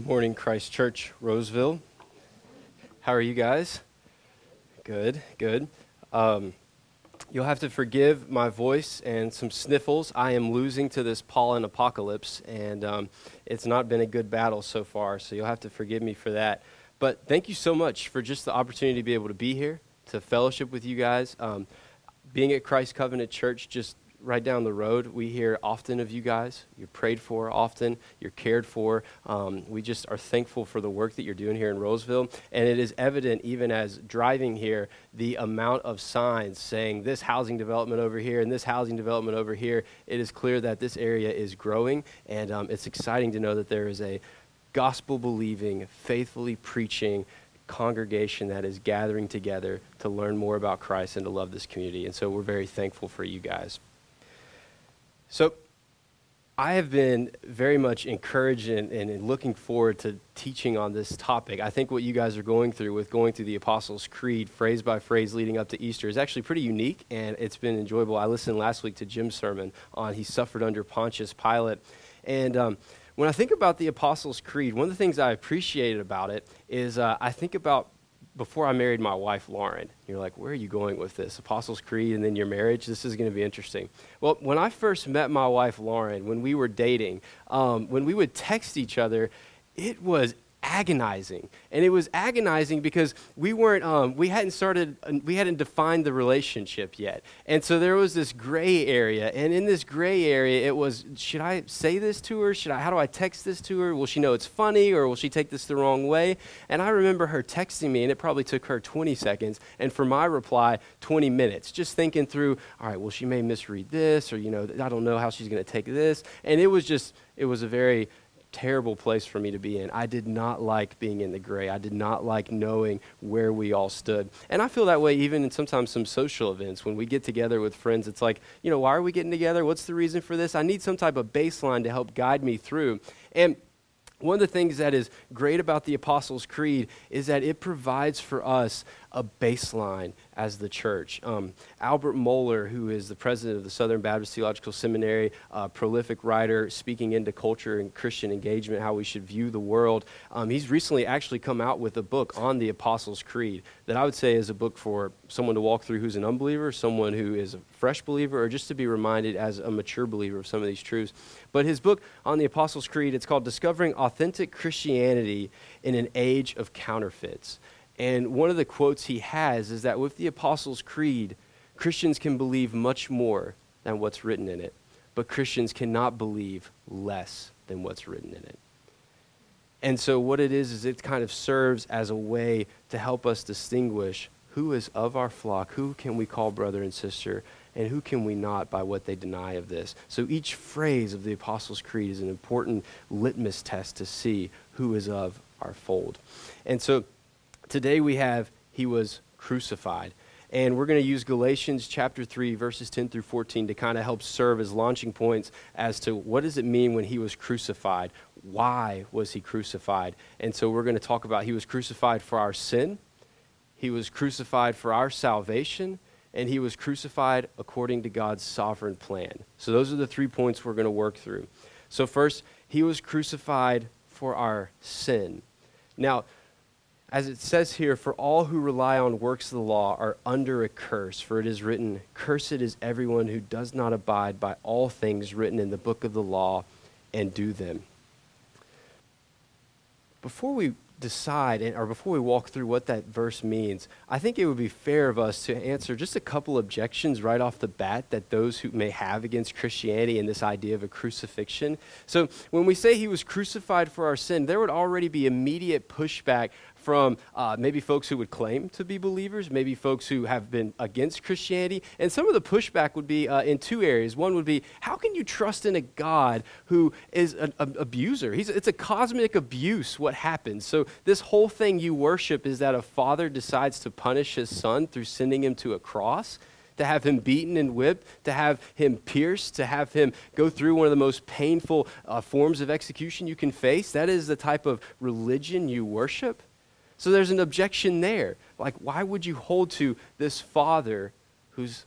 Good morning, Christ Church, Roseville. How are you guys? Good, good. Um, you'll have to forgive my voice and some sniffles. I am losing to this pollen apocalypse, and um, it's not been a good battle so far, so you'll have to forgive me for that. But thank you so much for just the opportunity to be able to be here, to fellowship with you guys. Um, being at Christ Covenant Church just right down the road. We hear often of you guys. You're prayed for often. You're cared for. Um, we just are thankful for the work that you're doing here in Roseville. And it is evident, even as driving here, the amount of signs saying this housing development over here and this housing development over here. It is clear that this area is growing. And um, it's exciting to know that there is a gospel believing, faithfully preaching, congregation that is gathering together to learn more about Christ and to love this community. And so we're very thankful for you guys. So, I have been very much encouraged and, and, looking forward to teaching on this topic. I think what you guys are going through with going through the Apostles' Creed, phrase by phrase, leading up to Easter, is actually pretty unique, and it's been enjoyable. I listened last week to Jim's sermon on He Suffered Under Pontius Pilate. And um, when I think about the Apostles' Creed, one of the things I appreciated about it is uh, I think about before I married my wife, Lauren. You're like, where are you going with this? Apostles' Creed and then your marriage? This is going to be interesting. Well, when I first met my wife, Lauren, when we were dating, um, when we would text each other, it was agonizing. And it was agonizing because we weren't um, we hadn't started uh, we hadn't defined the relationship yet. And so there was this gray area. And in this gray area it was should i say this to her? Should i how do i text this to her? Will she know it's funny or will she take this the wrong way? And i remember her texting me and it probably took her 20 seconds. And for my reply 20 minutes just thinking through all right well she may misread this or you know i don't know how she's going to take this. And it was just it was a very terrible place for me to be in. I did not like being in the gray. I did not like knowing where we all stood. And I feel that way even in sometimes some social events when we get together with friends. It's like, you know, why are we getting together? What's the reason for this? I need some type of baseline to help guide me through. And one of the things that is great about the Apostles' Creed is that it provides for us a baseline as the church. Um, Albert Mohler, who is the president of the Southern Baptist Theological Seminary, a prolific writer speaking into culture and Christian engagement, how we should view the world, um, he's recently actually come out with a book on the Apostles' Creed that I would say is a book for someone to walk through who's an unbeliever, someone who is a fresh believer, or just to be reminded as a mature believer of some of these truths. But his book on the Apostles' Creed, it's called Discovering Authentic Christianity in an Age of Counterfeits. And one of the quotes he has is that with the Apostles' Creed, Christians can believe much more than what's written in it, but Christians cannot believe less than what's written in it. And so, what it is, is it kind of serves as a way to help us distinguish who is of our flock, who can we call brother and sister, and who can we not by what they deny of this. So, each phrase of the Apostles' Creed is an important litmus test to see who is of our fold. And so, today we have he was crucified. And we're going to use Galatians chapter 3, verses 10 through 14 to kind of help serve as launching points as to what does it mean when he was crucified? Why was he crucified? And so we're going to talk about he was crucified for our sin, he was crucified for our salvation, and he was crucified according to God's sovereign plan. So those are the three points we're going to work through. So, first, he was crucified for our sin. Now, as it says here, for all who rely on works of the law are under a curse, for it is written, Cursed is everyone who does not abide by all things written in the book of the law and do them. Before we decide, or before we walk through what that verse means, I think it would be fair of us to answer just a couple objections right off the bat that those who may have against Christianity and this idea of a crucifixion. So, when we say he was crucified for our sin, there would already be immediate pushback from uh, maybe folks who would claim to be believers, maybe folks who have been against Christianity. And some of the pushback would be uh, in two areas. One would be, how can you trust in a God who is an, an abuser? He's, it's a cosmic abuse what happens. So, this whole thing you worship is that a father decides to punish his son through sending him to a cross to have him beaten and whipped, to have him pierced, to have him go through one of the most painful uh, forms of execution you can face. That is the type of religion you worship. So there's an objection there. Like, why would you hold to this father who's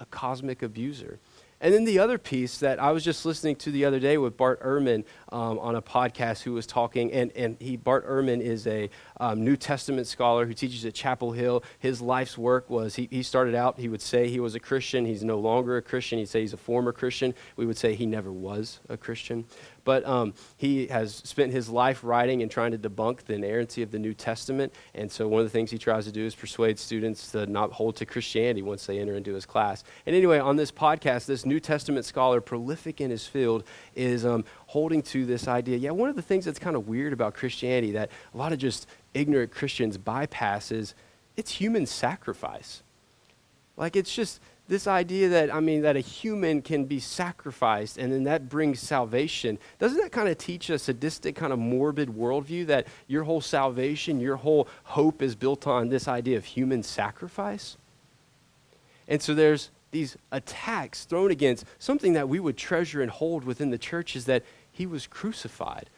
a cosmic abuser? And then the other piece that I was just listening to the other day with Bart Ehrman um, on a podcast who was talking, and, and he, Bart Ehrman is a um, New Testament scholar who teaches at Chapel Hill. His life's work was he, he started out, he would say he was a Christian. He's no longer a Christian. He'd say he's a former Christian. We would say he never was a Christian. But um, he has spent his life writing and trying to debunk the inerrancy of the New Testament. And so one of the things he tries to do is persuade students to not hold to Christianity once they enter into his class. And anyway, on this podcast, this New Testament scholar, prolific in his field, is um, holding to this idea. Yeah, one of the things that's kind of weird about Christianity that a lot of just ignorant Christians bypass is it's human sacrifice. Like it's just this idea that i mean that a human can be sacrificed and then that brings salvation doesn't that kind of teach a sadistic kind of morbid worldview that your whole salvation your whole hope is built on this idea of human sacrifice? And so there's these attacks thrown against something that we would treasure and hold within the church is that he was crucified.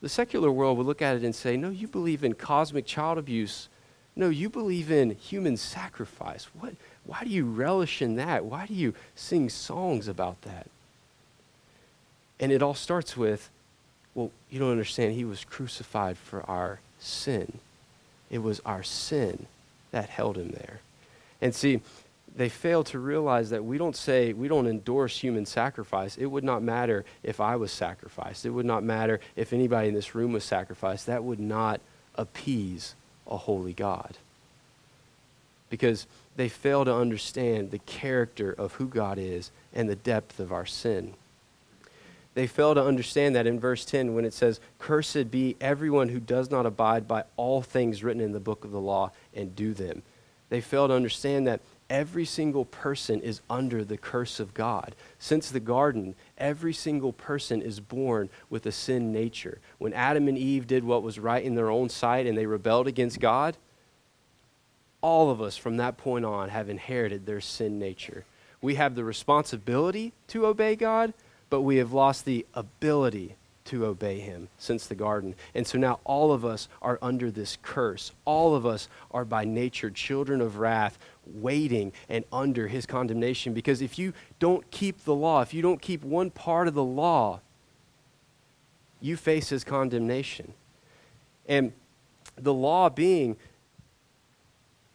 The secular world would look at it and say no you believe in cosmic child abuse. No you believe in human sacrifice. What why do you relish in that? Why do you sing songs about that? And it all starts with, well, you don't understand. He was crucified for our sin. It was our sin that held him there. And see, they fail to realize that we don't say, we don't endorse human sacrifice. It would not matter if I was sacrificed. It would not matter if anybody in this room was sacrificed. That would not appease a holy God. Because they fail to understand the character of who God is and the depth of our sin. They fail to understand that in verse 10 when it says, Cursed be everyone who does not abide by all things written in the book of the law and do them. They fail to understand that every single person is under the curse of God. Since the garden, every single person is born with a sin nature. When Adam and Eve did what was right in their own sight and they rebelled against God, all of us from that point on have inherited their sin nature. We have the responsibility to obey God, but we have lost the ability to obey Him since the garden. And so now all of us are under this curse. All of us are by nature children of wrath, waiting and under His condemnation. Because if you don't keep the law, if you don't keep one part of the law, you face His condemnation. And the law being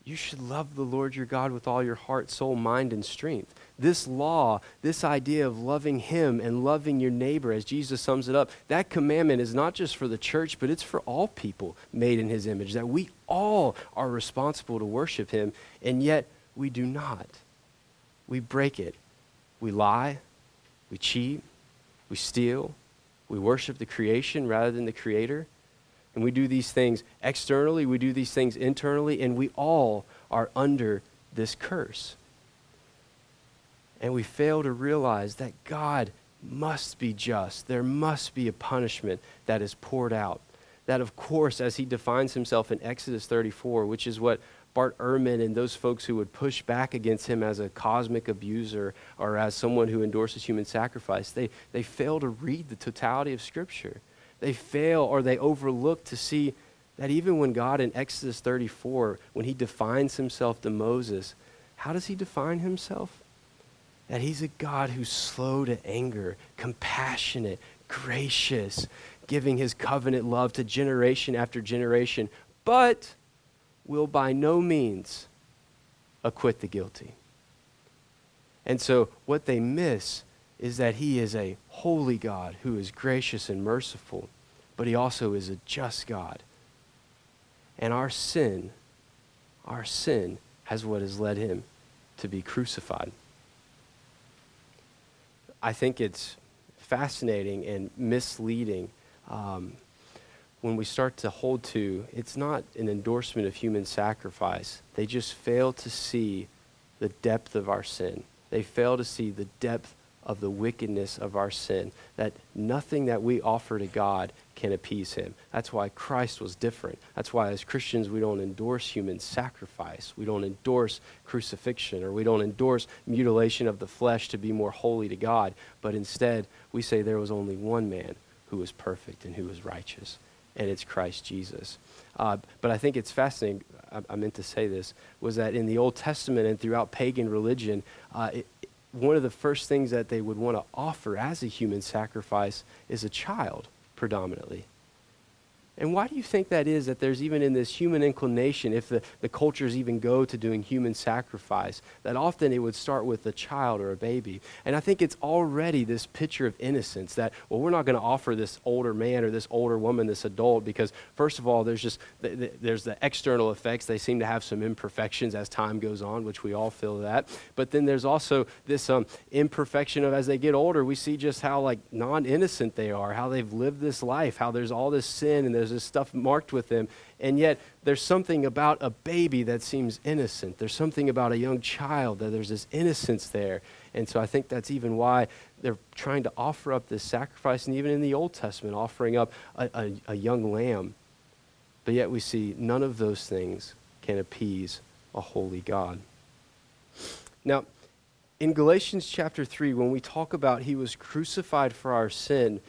you should love the Lord your God with all your heart, soul, mind, and strength. This law, this idea of loving Him and loving your neighbor, as Jesus sums it up, that commandment is not just for the church, but it's for all people made in His image, that we all are responsible to worship Him, and yet we do not. We break it. We lie, we cheat, we steal, we worship the creation rather than the Creator. And we do these things externally, we do these things internally, and we all are under this curse. And we fail to realize that God must be just. There must be a punishment that is poured out. That, of course, as he defines himself in Exodus 34, which is what Bart Ehrman and those folks who would push back against him as a cosmic abuser or as someone who endorses human sacrifice, they, they fail to read the totality of Scripture they fail or they overlook to see that even when God in Exodus 34, when he defines himself to Moses, how does he define himself? That he's a God who's slow to anger, compassionate, gracious, giving his covenant love to generation after generation, but will by no means acquit the guilty. And so what they miss is that he is a holy God who is gracious and merciful, but he also is a just God. And our sin, our sin, has what has led him to be crucified. I think it's fascinating and misleading um, when we start to hold to it's not an endorsement of human sacrifice. They just fail to see the depth of our sin. They fail to see the depth of the wickedness of our sin, that nothing that we offer to God can appease him. That's why Christ was different. That's why, as Christians, we don't endorse human sacrifice. We don't endorse crucifixion, or we don't endorse mutilation of the flesh to be more holy to God. But instead, we say there was only one man who was perfect and who was righteous, and it's Christ Jesus. Uh, but I think it's fascinating. I, I, meant to say this was that in the Old Testament and throughout pagan religion, uh, it, one of the first things that they would want to offer as a human sacrifice is a child, predominantly. And why do you think that is that there's even in this human inclination, if the, the cultures even go to doing human sacrifice, that often it would start with a child or a baby? And I think it's already this picture of innocence that, well, we're not going to offer this older man or this older woman, this adult, because first of all, there's just, the, the, there's the external effects. They seem to have some imperfections as time goes on, which we all feel that. But then there's also this um, imperfection of as they get older, we see just how like non-innocent they are, how they've lived this life, how there's all this sin and there's this stuff marked with them. And yet, there's something about a baby that seems innocent. There's something about a young child that there's this innocence there. And so I think that's even why they're trying to offer up this sacrifice. And even in the Old Testament, offering up a, a, a young lamb. But yet, we see none of those things can appease a holy God. Now, in Galatians chapter 3, when we talk about he was crucified for our sin,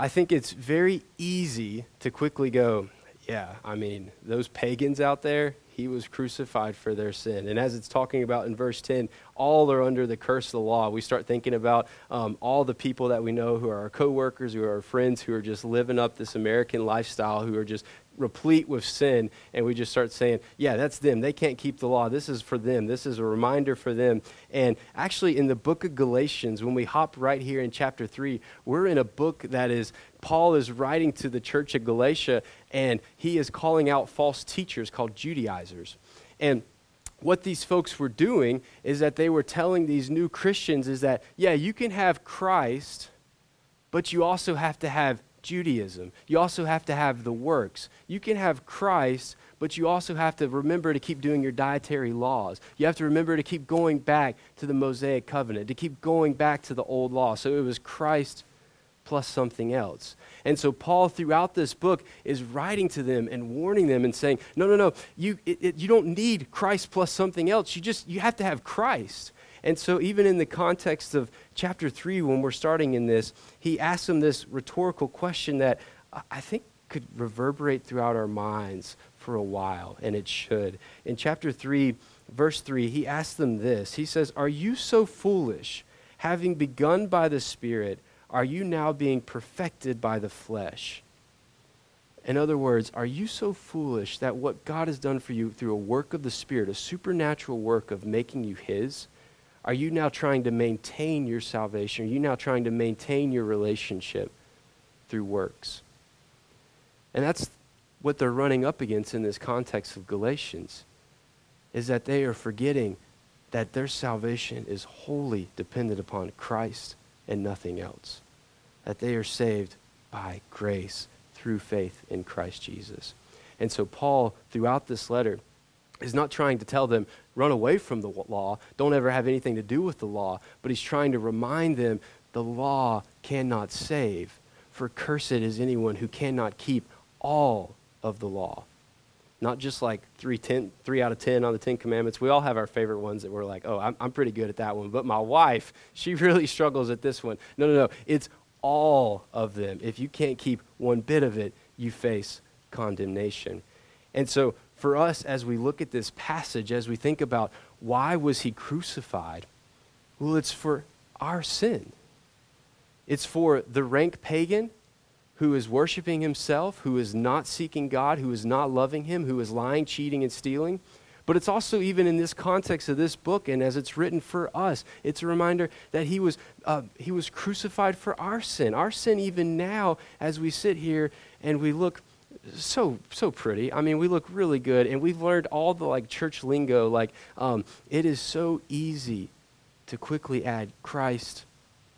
I think it's very easy to quickly go, yeah, I mean, those pagans out there, he was crucified for their sin. And as it's talking about in verse 10, all are under the curse of the law. We start thinking about um, all the people that we know who are our coworkers, who are our friends, who are just living up this American lifestyle, who are just replete with sin, and we just start saying, yeah, that's them. They can't keep the law. This is for them. This is a reminder for them. And actually, in the book of Galatians, when we hop right here in chapter 3, we're in a book that is, Paul is writing to the church of Galatia, and he is calling out false teachers called Judaizers. And what these folks were doing is that they were telling these new Christians is that, yeah, you can have Christ, but you also have to have Judaism. You also have to have the works. You can have Christ, but you also have to remember to keep doing your dietary laws. You have to remember to keep going back to the Mosaic covenant, to keep going back to the old law. So it was Christ plus something else. And so Paul, throughout this book, is writing to them and warning them and saying, no, no, no, you, it, it, you don't need Christ plus something else. You just, you have to have Christ. And so, even in the context of chapter 3, when we're starting in this, he asks them this rhetorical question that I think could reverberate throughout our minds for a while, and it should. In chapter 3, verse 3, he asks them this He says, Are you so foolish? Having begun by the Spirit, are you now being perfected by the flesh? In other words, are you so foolish that what God has done for you through a work of the Spirit, a supernatural work of making you His, are you now trying to maintain your salvation? Are you now trying to maintain your relationship through works? And that's what they're running up against in this context of Galatians is that they are forgetting that their salvation is wholly dependent upon Christ and nothing else. That they are saved by grace through faith in Christ Jesus. And so Paul throughout this letter is not trying to tell them, run away from the law, don't ever have anything to do with the law, but he's trying to remind them the law cannot save. For cursed is anyone who cannot keep all of the law. Not just like three, ten, three out of 10 on the Ten Commandments. We all have our favorite ones that we're like, oh, I'm, I'm pretty good at that one. But my wife, she really struggles at this one. No, no, no. It's all of them. If you can't keep one bit of it, you face condemnation. And so for us as we look at this passage, as we think about why was he crucified? Well, it's for our sin. It's for the rank pagan who is worshiping himself, who is not seeking God, who is not loving him, who is lying, cheating, and stealing. But it's also, even in this context of this book, and as it's written for us, it's a reminder that he was, uh, he was crucified for our sin. Our sin, even now, as we sit here and we look so so pretty. I mean, we look really good, and we've learned all the like church lingo. Like, um, it is so easy to quickly add Christ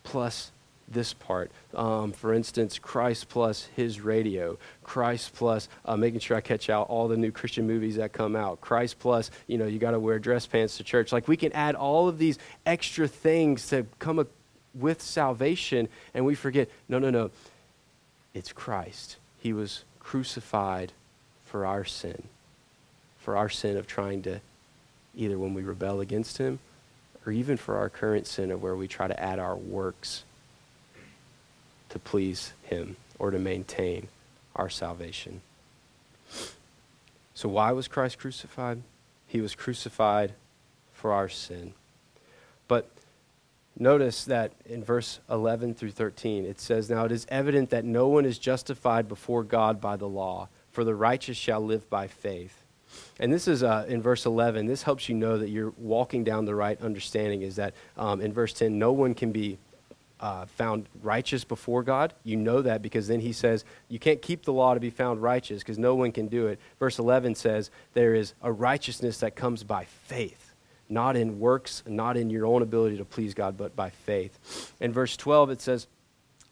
plus this part. Um, for instance, Christ plus his radio, Christ plus uh, making sure I catch out all the new Christian movies that come out, Christ plus, you know, you got to wear dress pants to church. Like we can add all of these extra things to come a, with salvation, and we forget no, no, no. It's Christ. He was crucified for our sin, for our sin of trying to either when we rebel against him or even for our current sin of where we try to add our works to please him or to maintain our salvation. So, why was Christ crucified? He was crucified for our sin. But Notice that in verse 11 through 13, it says, Now it is evident that no one is justified before God by the law, for the righteous shall live by faith. And this is uh, in verse 11. This helps you know that you're walking down the right understanding. Is that um, in verse 10, no one can be uh, found righteous before God. You know that because then he says you can't keep the law to be found righteous because no one can do it. Verse 11 says there is a righteousness that comes by faith, not in works, not in your own ability to please God, but by faith. In verse 12 it says,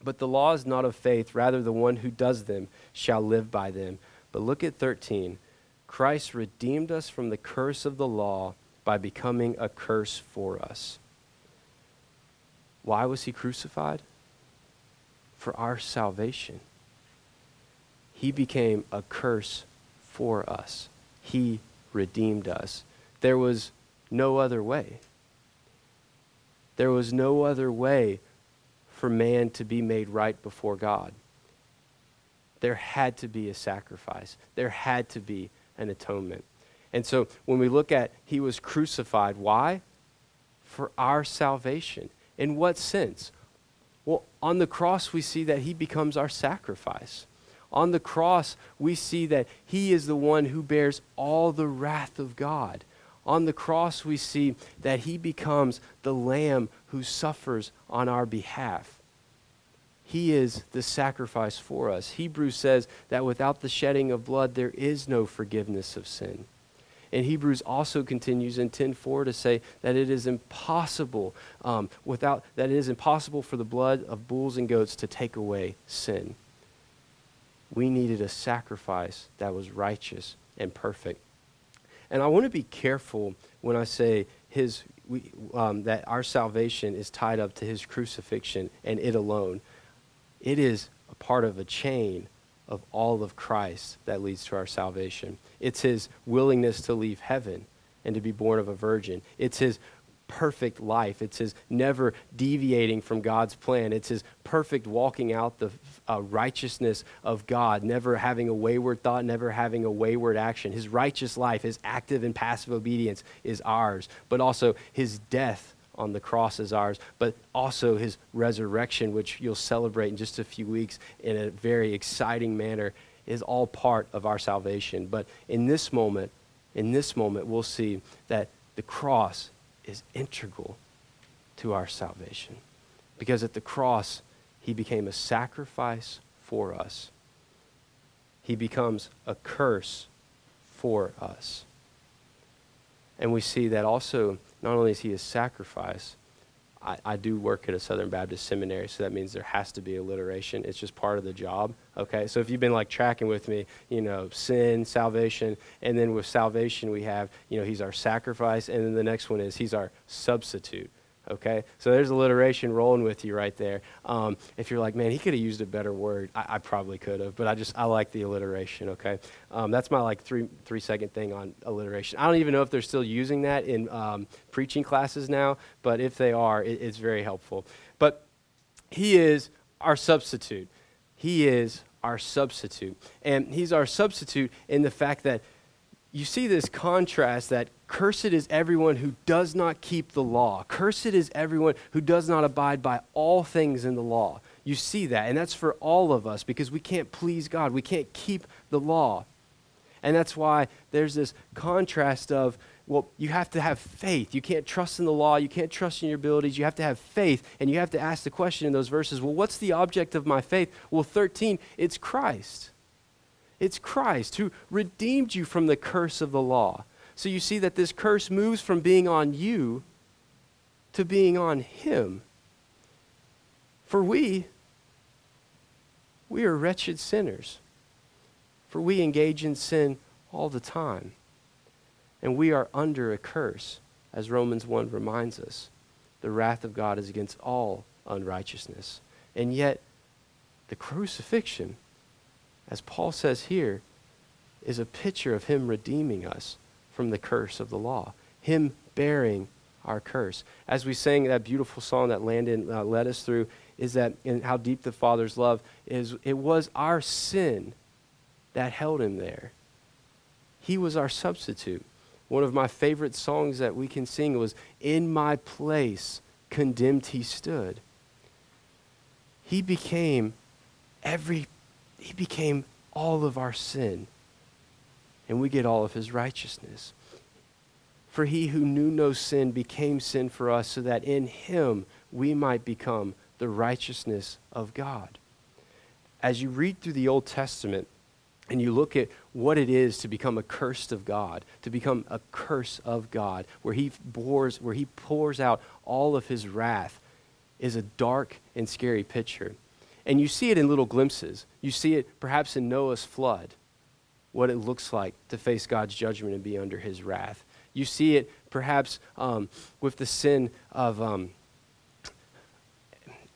But the law is not of faith, rather, the one who does them shall live by them. But look at 13. Christ redeemed us from the curse of the law by becoming a curse for us. Why was he crucified? For our salvation. He became a curse for us. He redeemed us. There was no other way. There was no other way for man to be made right before God. There had to be a sacrifice. There had to be an atonement. And so when we look at he was crucified, why? For our salvation. In what sense? Well, on the cross, we see that he becomes our sacrifice. On the cross, we see that he is the one who bears all the wrath of God. On the cross, we see that he becomes the lamb who suffers on our behalf. He is the sacrifice for us. Hebrews says that without the shedding of blood, there is no forgiveness of sin. And Hebrews also continues in 10:4 to say that it is impossible um, without that it is impossible for the blood of bulls and goats to take away sin. We needed a sacrifice that was righteous and perfect. And I want to be careful when I say his we, um, that our salvation is tied up to his crucifixion and it alone. It is a part of a chain of all of Christ that leads to our salvation. It's his willingness to leave heaven and to be born of a virgin. It's his perfect life. It's his never deviating from God's plan. It's his perfect walking out the uh, righteousness of God, never having a wayward thought, never having a wayward action. His righteous life, his active and passive obedience is ours, but also his death on the cross is ours, but also his resurrection, which you'll celebrate in just a few weeks in a very exciting manner, is all part of our salvation. But in this moment, in this moment, we'll see that the cross is integral to our salvation. Because at the cross, he became a sacrifice for us. He becomes a curse for us. And we see that also not only is he a sacrifice, I, I, do work at a Southern Baptist seminary, so that means there has to be alliteration. It's just part of the job. Okay, so if you've been like tracking with me, you know, sin, salvation, and then with salvation we have, you know, he's our sacrifice, and then the next one is he's our substitute. Okay, so there's alliteration rolling with you right there. Um, if you're like, man, he could have used a better word, I, I probably could have, but I just I like the alliteration. Okay, um, that's my like three three second thing on alliteration. I don't even know if they're still using that in um, preaching classes now, but if they are, it, it's very helpful. But he is our substitute. He is our substitute, and he's our substitute in the fact that you see this contrast that cursed is everyone who does not keep the law. Cursed is everyone who does not abide by all things in the law. You see that, and that's for all of us because we can't please God. We can't keep the law. And that's why there's this contrast of, well, you have to have faith. You can't trust in the law. You can't trust in your abilities. You have to have faith. And you have to ask the question in those verses, well, what's the object of my faith? Well, 13, it's Christ. It's Christ who redeemed you from the curse of the law. So you see that this curse moves from being on you to being on him. For we, we are wretched sinners. For we engage in sin all the time. And we are under a curse, as Romans 1 reminds us. The wrath of God is against all unrighteousness. And yet, the crucifixion as Paul says here, is a picture of him redeeming us from the curse of the law, him bearing our curse. As we sang that beautiful song that Landon uh, led us through, is that in how deep the Father's love is, it was our sin that held him there. He was our substitute. One of my favorite songs that we can sing was, In my place, condemned he stood. He became every, he became all of our sin, and we get all of his righteousness. For he who knew no sin became sin for us, so that in him we might become the righteousness of God. As you read through the Old Testament, and you look at what it is to become a cursed of God, to become a curse of God, where he bores, where he pours out all of his wrath, is a dark and scary picture. And you see it in little glimpses. You see it perhaps in Noah's flood, what it looks like to face God's judgment and be under his wrath. You see it perhaps um, with the sin of, um,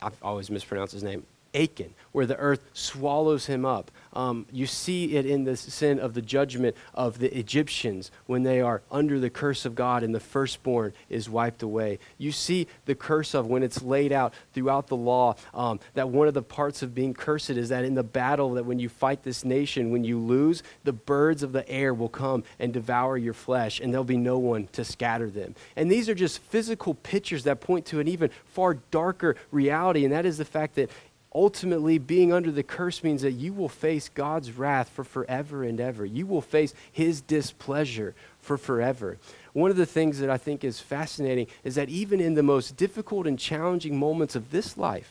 I always mispronounce his name, Achan, where the earth swallows him up. Um, you see it in the sin of the judgment of the Egyptians when they are under the curse of God and the firstborn is wiped away. You see the curse of when it's laid out throughout the law um, that one of the parts of being cursed is that in the battle that when you fight this nation, when you lose, the birds of the air will come and devour your flesh and there'll be no one to scatter them. And these are just physical pictures that point to an even far darker reality, and that is the fact that ultimately being under the curse means that you will face God's wrath for forever and ever. You will face his displeasure for forever. One of the things that I think is fascinating is that even in the most difficult and challenging moments of this life,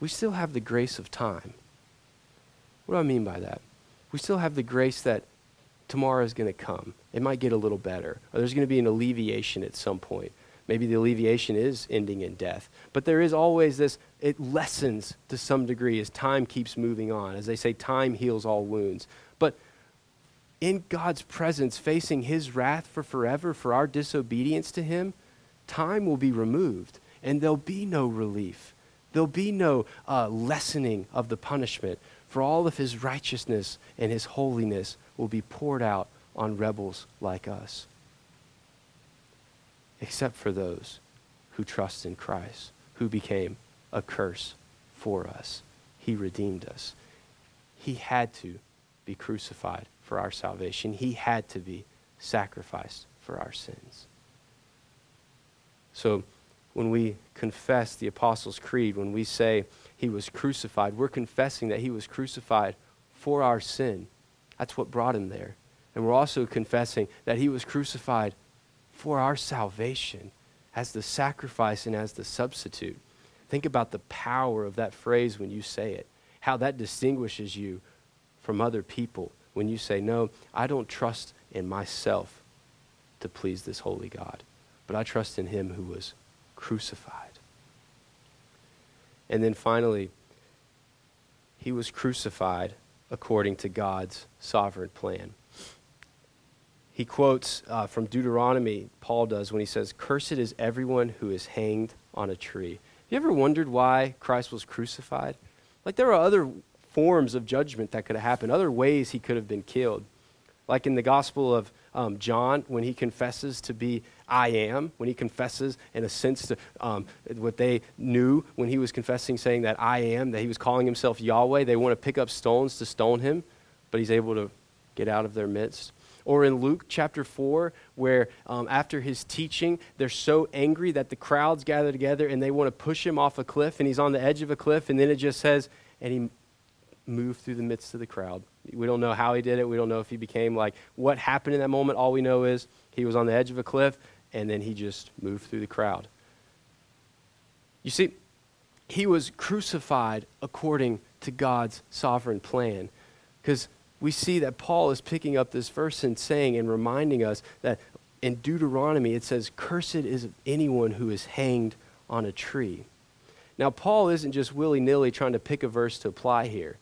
we still have the grace of time. What do I mean by that? We still have the grace that tomorrow is going to come. It might get a little better, or there's going to be an alleviation at some point. Maybe the alleviation is ending in death. But there is always this, it lessens to some degree as time keeps moving on. As they say, time heals all wounds. But in God's presence, facing his wrath for forever for our disobedience to him, time will be removed and there'll be no relief. There'll be no uh, lessening of the punishment, for all of his righteousness and his holiness will be poured out on rebels like us except for those who trust in Christ, who became a curse for us. He redeemed us. He had to be crucified for our salvation, He had to be sacrificed for our sins. So, when we confess the Apostles' Creed, when we say He was crucified, we're confessing that He was crucified for our sin. That's what brought Him there. And we're also confessing that He was crucified for our salvation as the sacrifice and as the substitute. Think about the power of that phrase when you say it, how that distinguishes you from other people when you say, No, I don't trust in myself to please this holy God, but I trust in him who was crucified. And then finally, he was crucified according to God's sovereign plan he quotes uh, from Deuteronomy, Paul does, when he says, Cursed is everyone who is hanged on a tree. You ever wondered why Christ was crucified? Like, there are other forms of judgment that could have happened, other ways he could have been killed. Like in the Gospel of um, John, when he confesses to be I am, when he confesses in a sense to um, what they knew when he was confessing, saying that I am, that he was calling himself Yahweh, they want to pick up stones to stone him, but he's able to get out of their midst. Or in Luke chapter 4, where um, after his teaching, they're so angry that the crowds gather together and they want to push him off a cliff, and he's on the edge of a cliff, and then it just says, and he moved through the midst of the crowd. We don't know how he did it. We don't know if he became like what happened in that moment. All we know is he was on the edge of a cliff, and then he just moved through the crowd. You see, he was crucified according to God's sovereign plan. Because we see that Paul is picking up this verse and saying and reminding us that in Deuteronomy it says, Cursed is anyone who is hanged on a tree. Now, Paul isn't just willy nilly trying to pick a verse to apply here.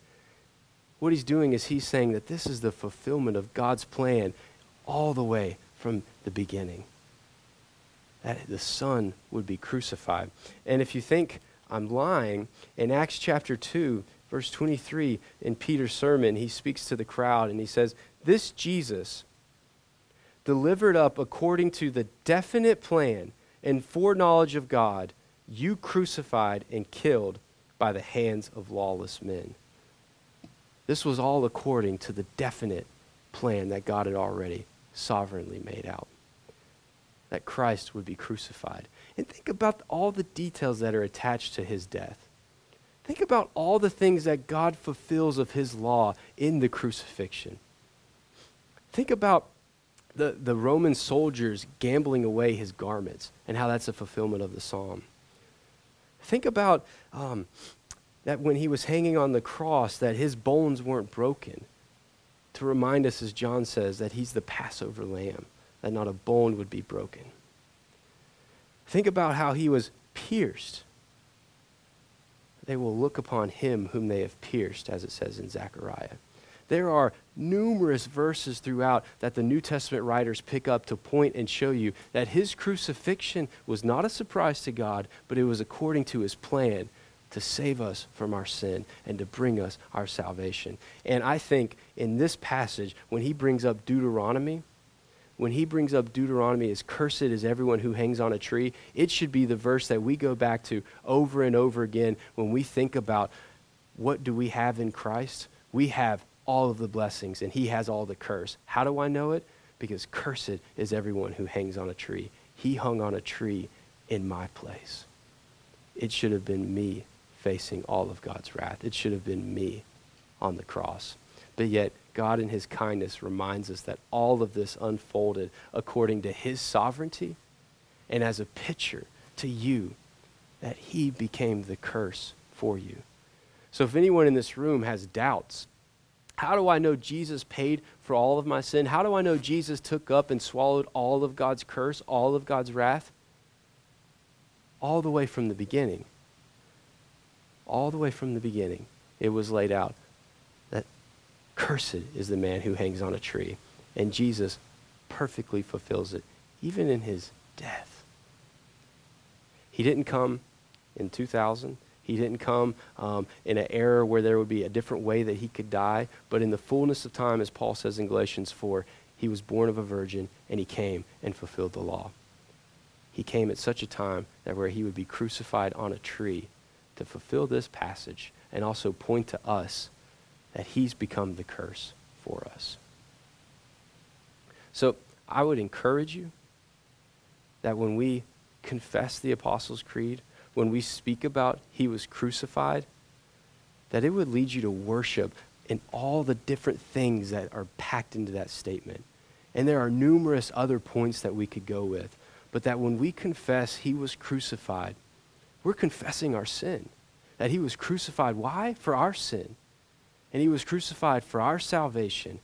What he's doing is he's saying that this is the fulfillment of God's plan all the way from the beginning. That the Son would be crucified. And if you think I'm lying, in Acts chapter 2, verse 23 in Peter's sermon, he speaks to the crowd and he says, This Jesus, delivered up according to the definite plan and foreknowledge of God, you crucified and killed by the hands of lawless men. This was all according to the definite plan that God had already sovereignly made out. that Christ would be crucified. And think about all the details that are attached to his death. Think about all the things that God fulfills of his law in the crucifixion. Think about the, the Roman soldiers gambling away his garments and how that's a fulfillment of the psalm. Think about um, that when he was hanging on the cross, that his bones weren't broken. To remind us, as John says, that he's the Passover lamb, that not a bone would be broken. Think about how he was pierced. They will look upon him whom they have pierced, as it says in Zechariah. There are numerous verses throughout that the New Testament writers pick up to point and show you that his crucifixion was not a surprise to God, but it was according to his plan to save us from our sin and to bring us our salvation. And I think in this passage, when he brings up Deuteronomy, when he brings up Deuteronomy as cursed is everyone who hangs on a tree, it should be the verse that we go back to over and over again when we think about what do we have in Christ? We have all of the blessings and he has all the curse. How do I know it? Because cursed is everyone who hangs on a tree. He hung on a tree in my place. It should have been me facing all of God's wrath. It should have been me on the cross. But yet, God, in His kindness, reminds us that all of this unfolded according to His sovereignty and as a picture to you that He became the curse for you. So, if anyone in this room has doubts, how do I know Jesus paid for all of my sin? How do I know Jesus took up and swallowed all of God's curse, all of God's wrath? All the way from the beginning all the way from the beginning, it was laid out cursed is the man who hangs on a tree. And Jesus perfectly fulfills it, even in his death. He didn't come in 2000. He didn't come um, in an era where there would be a different way that he could die. But in the fullness of time, as Paul says in Galatians 4, he was born of a virgin and he came and fulfilled the law. He came at such a time that where he would be crucified on a tree to fulfill this passage and also point to us that he's become the curse for us. So I would encourage you that when we confess the Apostles' Creed, when we speak about he was crucified, that it would lead you to worship in all the different things that are packed into that statement. And there are numerous other points that we could go with. But that when we confess he was crucified, we're confessing our sin. That he was crucified. Why? For our sin. And he was crucified for our salvation.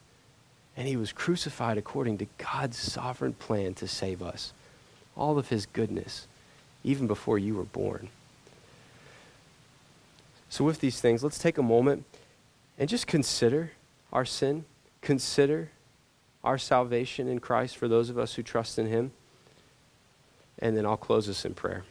And he was crucified according to God's sovereign plan to save us. All of his goodness, even before you were born. So, with these things, let's take a moment and just consider our sin, consider our salvation in Christ for those of us who trust in him. And then I'll close us in prayer.